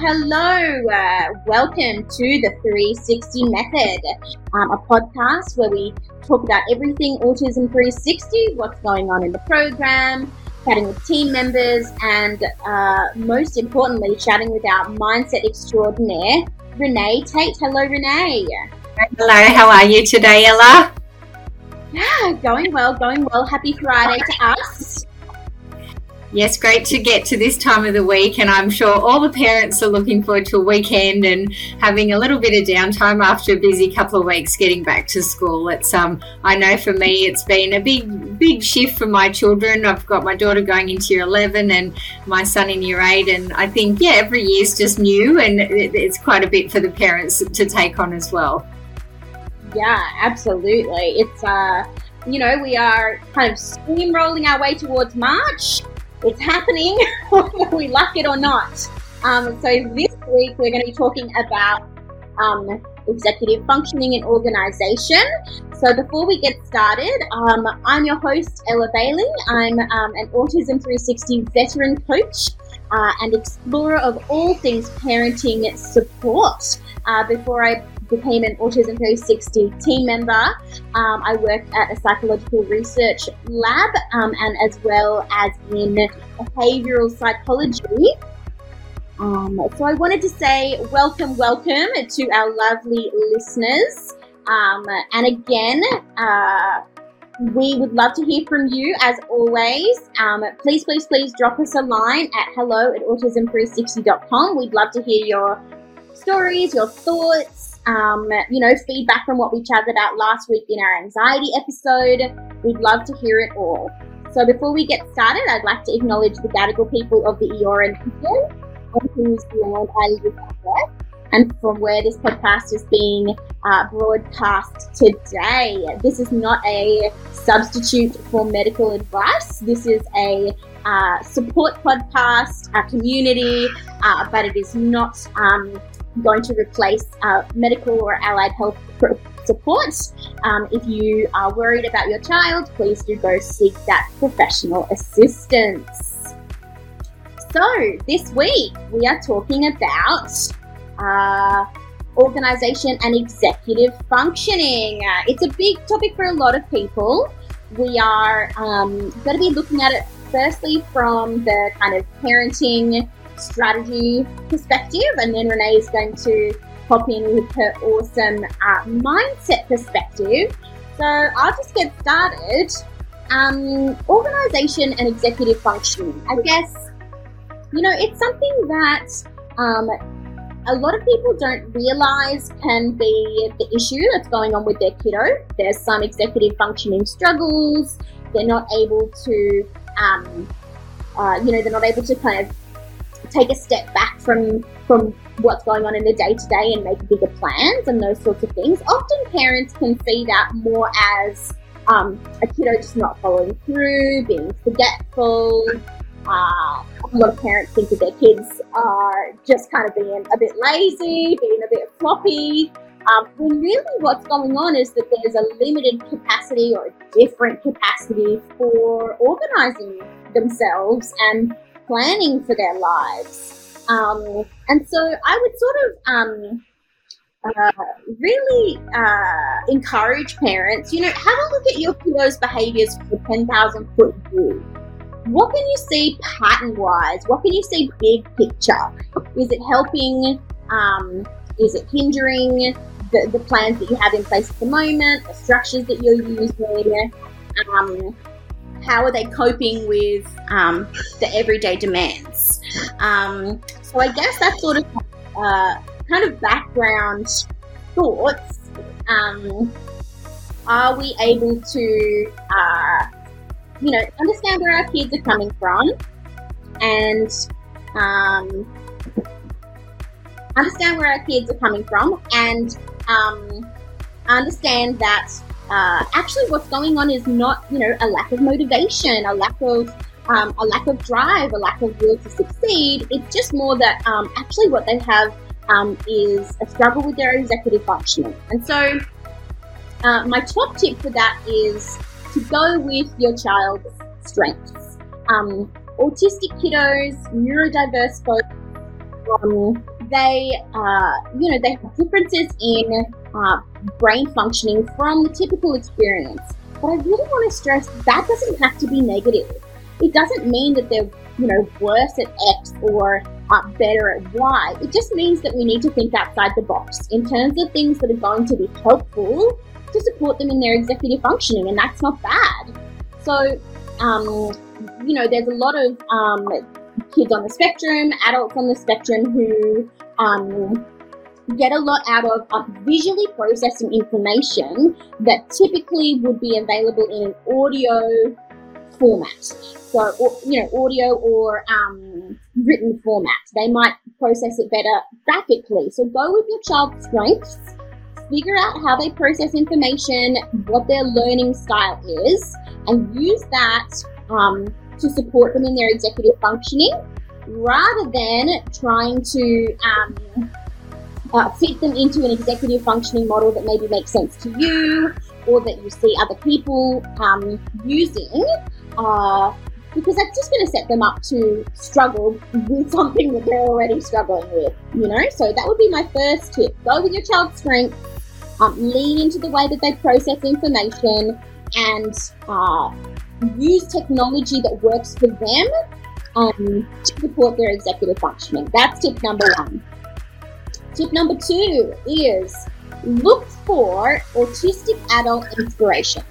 hello. Uh, welcome to the 360 Method, um, a podcast where we talk about everything Autism 360, what's going on in the program, chatting with team members, and uh, most importantly, chatting with our mindset extraordinaire, Renae Tate. Hello, Renae. Hello, how are you today, Ella? Yeah, going well, going well. Happy Friday to us. Yes, great to get to this time of the week, and I'm sure all the parents are looking forward to a weekend and having a little bit of downtime after a busy couple of weeks getting back to school. It's um, I know for me, it's been a big, big shift for my children. I've got my daughter going into year 11 and my son in year eight, and I think yeah, every year's just new, and it's quite a bit for the parents to take on as well. Yeah, absolutely. It's uh, you know, we are kind of steamrolling our way towards March it's happening, whether we like it or not. Um, so this week we're going to be talking about um, executive functioning and organization. So before we get started, um, I'm your host, Ella Bailey. I'm um, an Autism 360 veteran coach uh, and explorer of all things parenting support. Uh, before I became Autism 360 team member. Um, I worked at a psychological research lab um, and as well as in behavioral psychology. Um, so I wanted to say welcome, welcome to our lovely listeners. Um, and again, uh, we would love to hear from you as always. Um, please, please, please drop us a line at hello at autism360.com. We'd love to hear your stories, your thoughts, um, you know, feedback from what we chatted about last week in our anxiety episode. We'd love to hear it all. So before we get started, I'd like to acknowledge the Gadigal people of the Eora Nation, on whose land I live and and from where this podcast is being uh, broadcast today. This is not a substitute for medical advice. This is a uh, support podcast, a community, uh, but it is not um, going to replace uh, medical or allied health support. Um, if you are worried about your child, please do go seek that professional assistance. So, this week we are talking about uh, organization and executive functioning. Uh, it's a big topic for a lot of people. We are um, going to be looking at it firstly from the kind of parenting strategy perspective, and then Renae is going to pop in with her awesome uh, mindset perspective. So I'll just get started. Um, organization and executive functioning. I guess, you know, it's something that um, a lot of people don't realize can be the issue that's going on with their kiddo. There's some executive functioning struggles. They're not able to, um, uh, you know, they're not able to kind of take a step back from from what's going on in the day to day and make bigger plans and those sorts of things. Often parents can see that more as um, a kiddo just not following through, being forgetful. Uh, a lot of parents think that their kids are just kind of being a bit lazy, being a bit floppy. Um, when really what's going on is that there's a limited capacity or a different capacity for organizing themselves and planning for their lives. Um, and so I would sort of um, uh, really uh, encourage parents, you know, have a look at your kiddos' behaviors a 10,000 foot view. What can you see pattern wise? What can you see big picture? Is it helping? Um, is it hindering the, the plans that you have in place at the moment, the structures that you're using? Um, how are they coping with um, the everyday demands? Um, so I guess that's sort of uh, kind of background thoughts. Um, are we able to, uh, you know, understand where our kids are coming from and um, understand where our kids are coming from and um, understand that uh, actually what's going on is not, you know, a lack of motivation, a lack of um, a lack of drive, a lack of will to succeed. It's just more that um, actually what they have um, is a struggle with their executive functioning. And so, uh, my top tip for that is to go with your child's strengths. Um, autistic kiddos, neurodiverse folks, um, they, uh, you know, they have differences in uh, brain functioning from the typical experience. But I really want to stress that doesn't have to be negative. It doesn't mean that they're, you know, worse at X or uh, better at Y. It just means that we need to think outside the box in terms of things that are going to be helpful to support them in their executive functioning, and that's not bad. So, um, you know, there's a lot of um, kids on the spectrum, adults on the spectrum who um, get a lot out of visually processing information that typically would be available in an audio format. So, or, you know, audio or um, written format. They might process it better graphically. So go with your child's strengths. Figure out how they process information, what their learning style is, and use that um, to support them in their executive functioning rather than trying to um, uh, fit them into an executive functioning model that maybe makes sense to you or that you see other people um, using. Uh, because that's just going to set them up to struggle with something that they're already struggling with, you know? So that would be my first tip. Go with your child's strength, um, lean into the way that they process information, and uh, use technology that works for them um, to support their executive functioning. That's tip number one. Tip number two is look for autistic adult inspiration.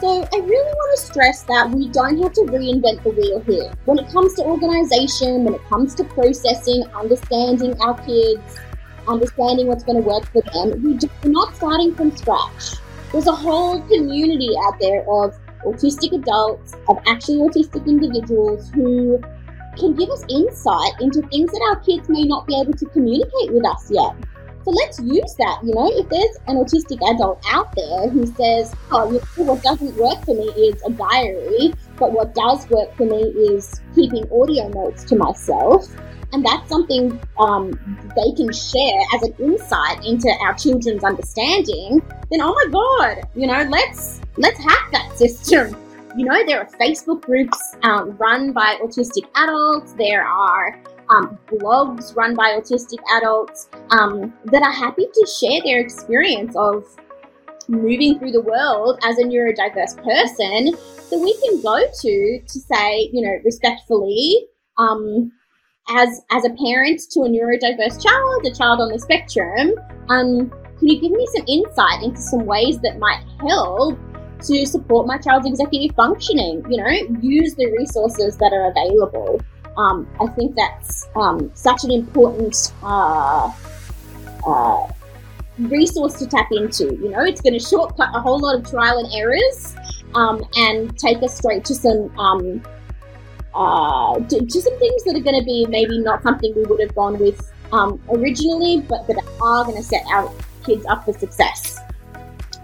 So I really want to stress that we don't have to reinvent the wheel here. When it comes to organization, when it comes to processing, understanding our kids, understanding what's going to work for them, we're not starting from scratch. There's a whole community out there of autistic adults, of actually autistic individuals who can give us insight into things that our kids may not be able to communicate with us yet. So let's use that. You know, if there's an autistic adult out there who says, "Oh, you know, what doesn't work for me is a diary, but what does work for me is keeping audio notes to myself," and that's something um, they can share as an insight into our children's understanding, then oh my god, you know, let's let's hack that system. You know, there are Facebook groups um, run by autistic adults. There are um, blogs run by autistic adults um, that are happy to share their experience of moving through the world as a neurodiverse person that we can go to to say, you know, respectfully, um, as as a parent to a neurodiverse child, a child on the spectrum, um, can you give me some insight into some ways that might help to support my child's executive functioning? You know, use the resources that are available. Um, I think that's um, such an important uh, uh, resource to tap into. You know, it's going to shortcut a whole lot of trial and errors um, and take us straight to some um, uh, to, to, some things that are going to be maybe not something we would have gone with um, originally, but that are going to set our kids up for success.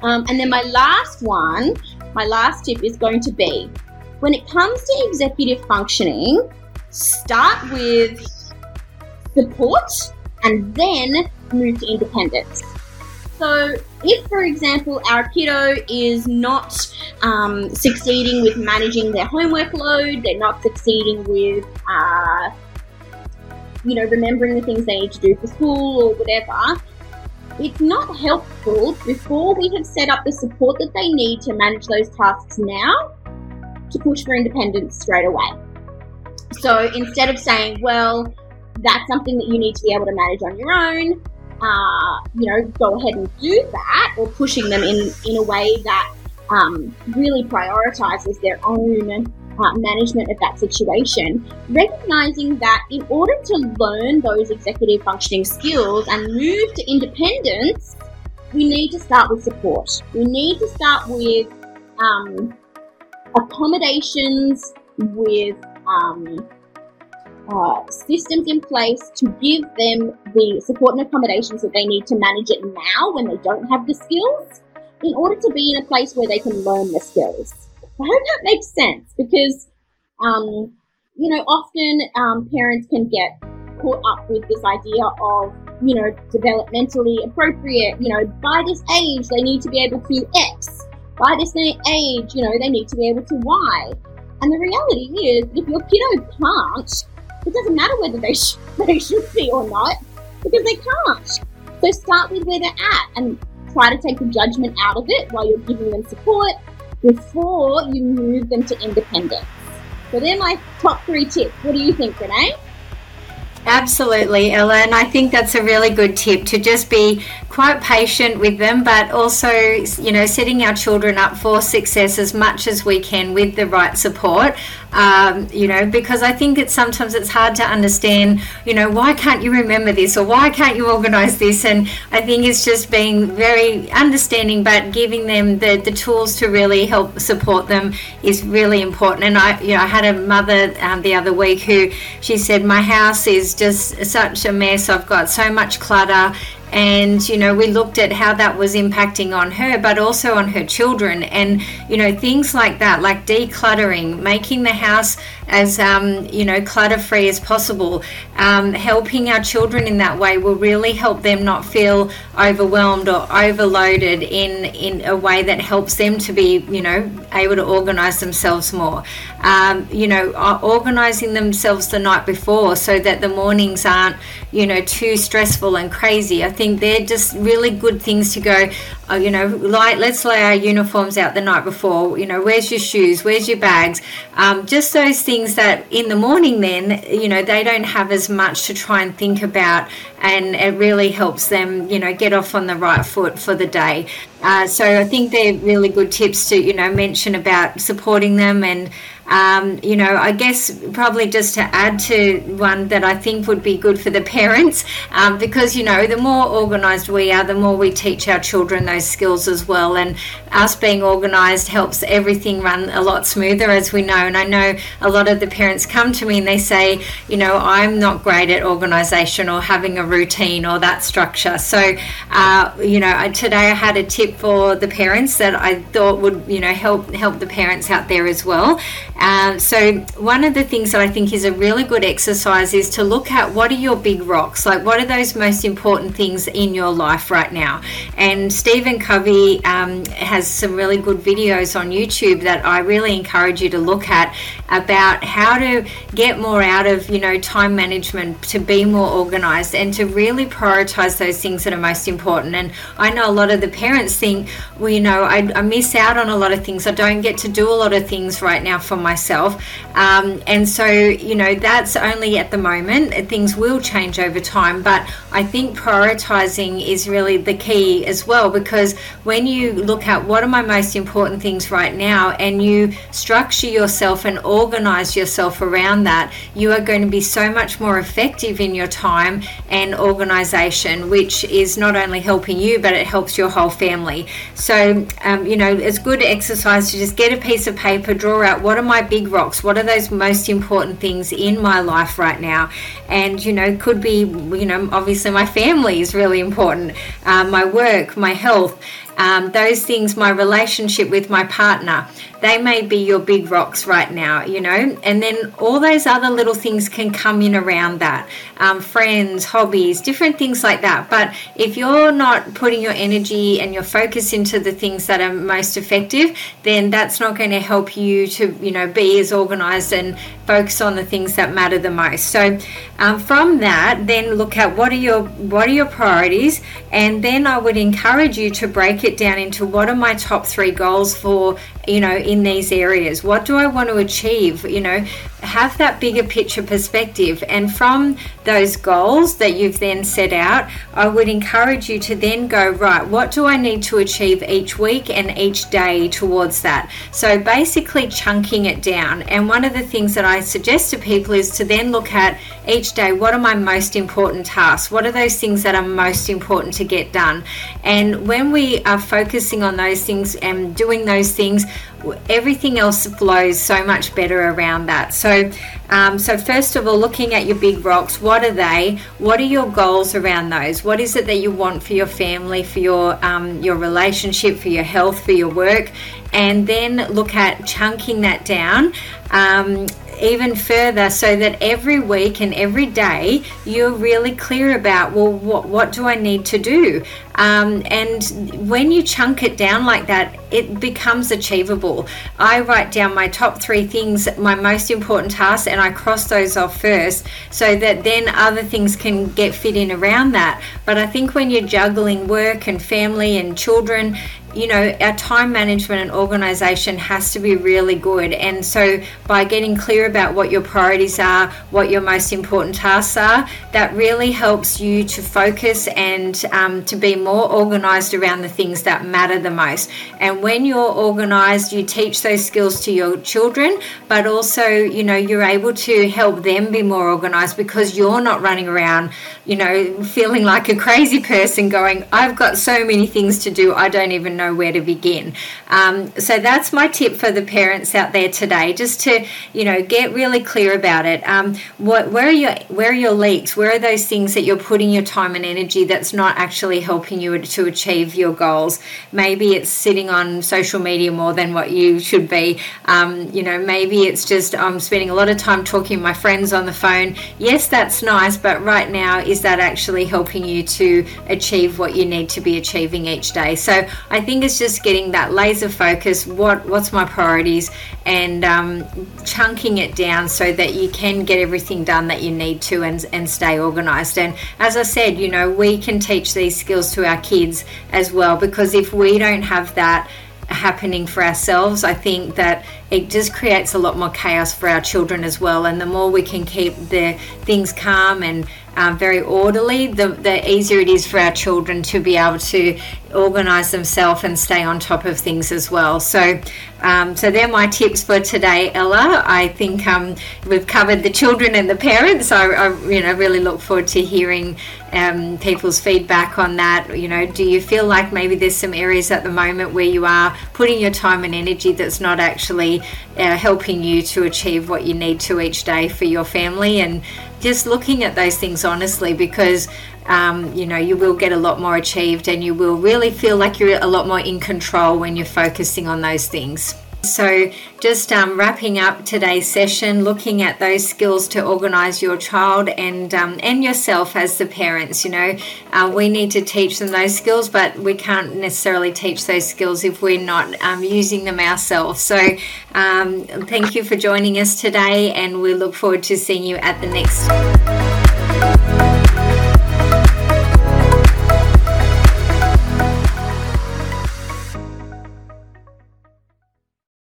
Um, and then my last one, my last tip is going to be when it comes to executive functioning, start with support and then move to independence. So, if, for example, our kiddo is not um, succeeding with managing their homework load, they're not succeeding with, uh, you know, remembering the things they need to do for school or whatever, it's not helpful before we have set up the support that they need to manage those tasks now to push for independence straight away. So instead of saying, well, that's something that you need to be able to manage on your own, uh, you know, go ahead and do that, or pushing them in, in a way that um, really prioritizes their own uh, management of that situation, recognizing that in order to learn those executive functioning skills and move to independence, we need to start with support. We need to start with um, accommodations, with um, uh, systems in place to give them the support and accommodations that they need to manage it now when they don't have the skills in order to be in a place where they can learn the skills. I hope that makes sense because, um, you know, often um, parents can get caught up with this idea of, you know, developmentally appropriate, you know, by this age they need to be able to X, by this age, you know, they need to be able to Y. And the reality is, if your kiddo can't, it doesn't matter whether they, sh- they should be or not. because they can't. So start with where they're at and try to take the judgment out of it while you're giving them support before you move them to independence. So they're my top three tips. What do you think, Renae? Absolutely, Ella. And I think that's a really good tip to just be quite patient with them, but also, you know, setting our children up for success as much as we can with the right support. Um, you know, because I think it's sometimes it's hard to understand, you know, why can't you remember this or why can't you organize this? And I think it's just being very understanding, but giving them the, the tools to really help support them is really important. And I, you know, I had a mother um, the other week who she said, My house is just such a mess. I've got so much clutter and you know we looked at how that was impacting on her but also on her children. And you know things like that like decluttering making the house as um, you know clutter free as possible um, helping our children in that way will really help them not feel overwhelmed or overloaded in in a way that helps them to be you know able to organize themselves more um, you know organizing themselves the night before so that the mornings aren't you know too stressful and crazy i think they're just really good things to go. Uh, you know, like let's lay our uniforms out the night before. You know, where's your shoes? Where's your bags? Um, just those things that in the morning, then you know they don't have as much to try and think about, and it really helps them, you know, get off on the right foot for the day. Uh, so I think they're really good tips to you know mention about supporting them and um, you know, I guess probably just to add to one that I think would be good for the parents, um, because you know, the more organised we are, the more we teach our children those skills as well. And us being organised helps everything run a lot smoother, as we know. And I know a lot of the parents come to me and they say, you know, I'm not great at organisation or having a routine or that structure. So, uh, you know, today I had a tip for the parents that I thought would, you know, help help the parents out there as well. Um, so, one of the things that I think is a really good exercise is to look at what are your big rocks, like what are those most important things in your life right now. And Stephen Covey um, has some really good videos on YouTube that I really encourage you to look at about how to get more out of, you know, time management, to be more organized, and to really prioritize those things that are most important. And I know a lot of the parents think, well, you know, I, I miss out on a lot of things. I don't get to do a lot of things right now for myself. Um, and so, you know, that's only at the moment. Things will change over time, but I think prioritizing is really the key as well because when you look at what are my most important things right now and you structure yourself and organize yourself around that, you are going to be so much more effective in your time and organization, which is not only helping you, but it helps your whole family. So, um, you know, it's good exercise to just get a piece of paper, draw out what are my big rocks? What are those most important things in my life right now? And, you know, could be, you know, obviously my family is really important, uh, my work, my health um, those things, my relationship with my partner, they may be your big rocks right now, you know, and then all those other little things can come in around that um, friends, hobbies, different things like that. But if you're not putting your energy and your focus into the things that are most effective, then that's not going to help you to, you know, be as organized and focus on the things that matter the most. So um, from that, then look at what are your what are your priorities, and then I would encourage you to break it down into what are my top three goals for you know in these areas. What do I want to achieve? You know, have that bigger picture perspective. And from those goals that you've then set out, I would encourage you to then go, right, what do I need to achieve each week and each day towards that? So basically chunking it down. And one of the things that I suggest to people is to then look at each day what are my most important tasks? What are those things that are most important to get done? And when we are focusing on those things and doing those things, everything else flows so much better around that. So, um, so first of all, looking at your big rocks, what are they? What are your goals around those? What is it that you want for your family, for your um, your relationship, for your health, for your work? And then look at chunking that down. Um, even further so that every week and every day you're really clear about well what, what do i need to do? Um, and when you chunk it down like that it becomes achievable. I write down my top three things my most important tasks and i cross those off first so that then other things can get fit in around that. But i think when you're juggling work and family and children you know, our time management and organization has to be really good. And so, by getting clear about what your priorities are, what your most important tasks are, that really helps you to focus and um, to be more organized around the things that matter the most. And when you're organized, you teach those skills to your children, but also, you know, you're able to help them be more organized because you're not running around, you know, feeling like a crazy person going, I've got so many things to do, I don't even know know where to begin. Um, so that's my tip for the parents out there today, just to you know get really clear about it. Um, what where are your where are your leaks? Where are those things that you're putting your time and energy that's not actually helping you to achieve your goals? Maybe it's sitting on social media more than what you should be. Um, you know, maybe it's just I'm spending a lot of time talking to my friends on the phone. Yes, that's nice, but right now is that actually helping you to achieve what you need to be achieving each day? So I think think it's just getting that laser focus. What what's my priorities, and um, chunking it down so that you can get everything done that you need to, and and stay organised. And as I said, you know, we can teach these skills to our kids as well because if we don't have that happening for ourselves, I think that it just creates a lot more chaos for our children as well. And the more we can keep the things calm and um, very orderly, the, the easier it is for our children to be able to organise themselves and stay on top of things as well. So, um, so they're my tips for today, Ella. I think um, we've covered the children and the parents. I, I you know really look forward to hearing um, people's feedback on that. You know, do you feel like maybe there's some areas at the moment where you are putting your time and energy that's not actually uh, helping you to achieve what you need to each day for your family and just looking at those things honestly because um, you know you will get a lot more achieved and you will really feel like you're a lot more in control when you're focusing on those things. So, just um, wrapping up today's session, looking at those skills to organise your child and um, and yourself as the parents. You know, uh, we need to teach them those skills, but we can't necessarily teach those skills if we're not um, using them ourselves. So, um, thank you for joining us today, and we look forward to seeing you at the next.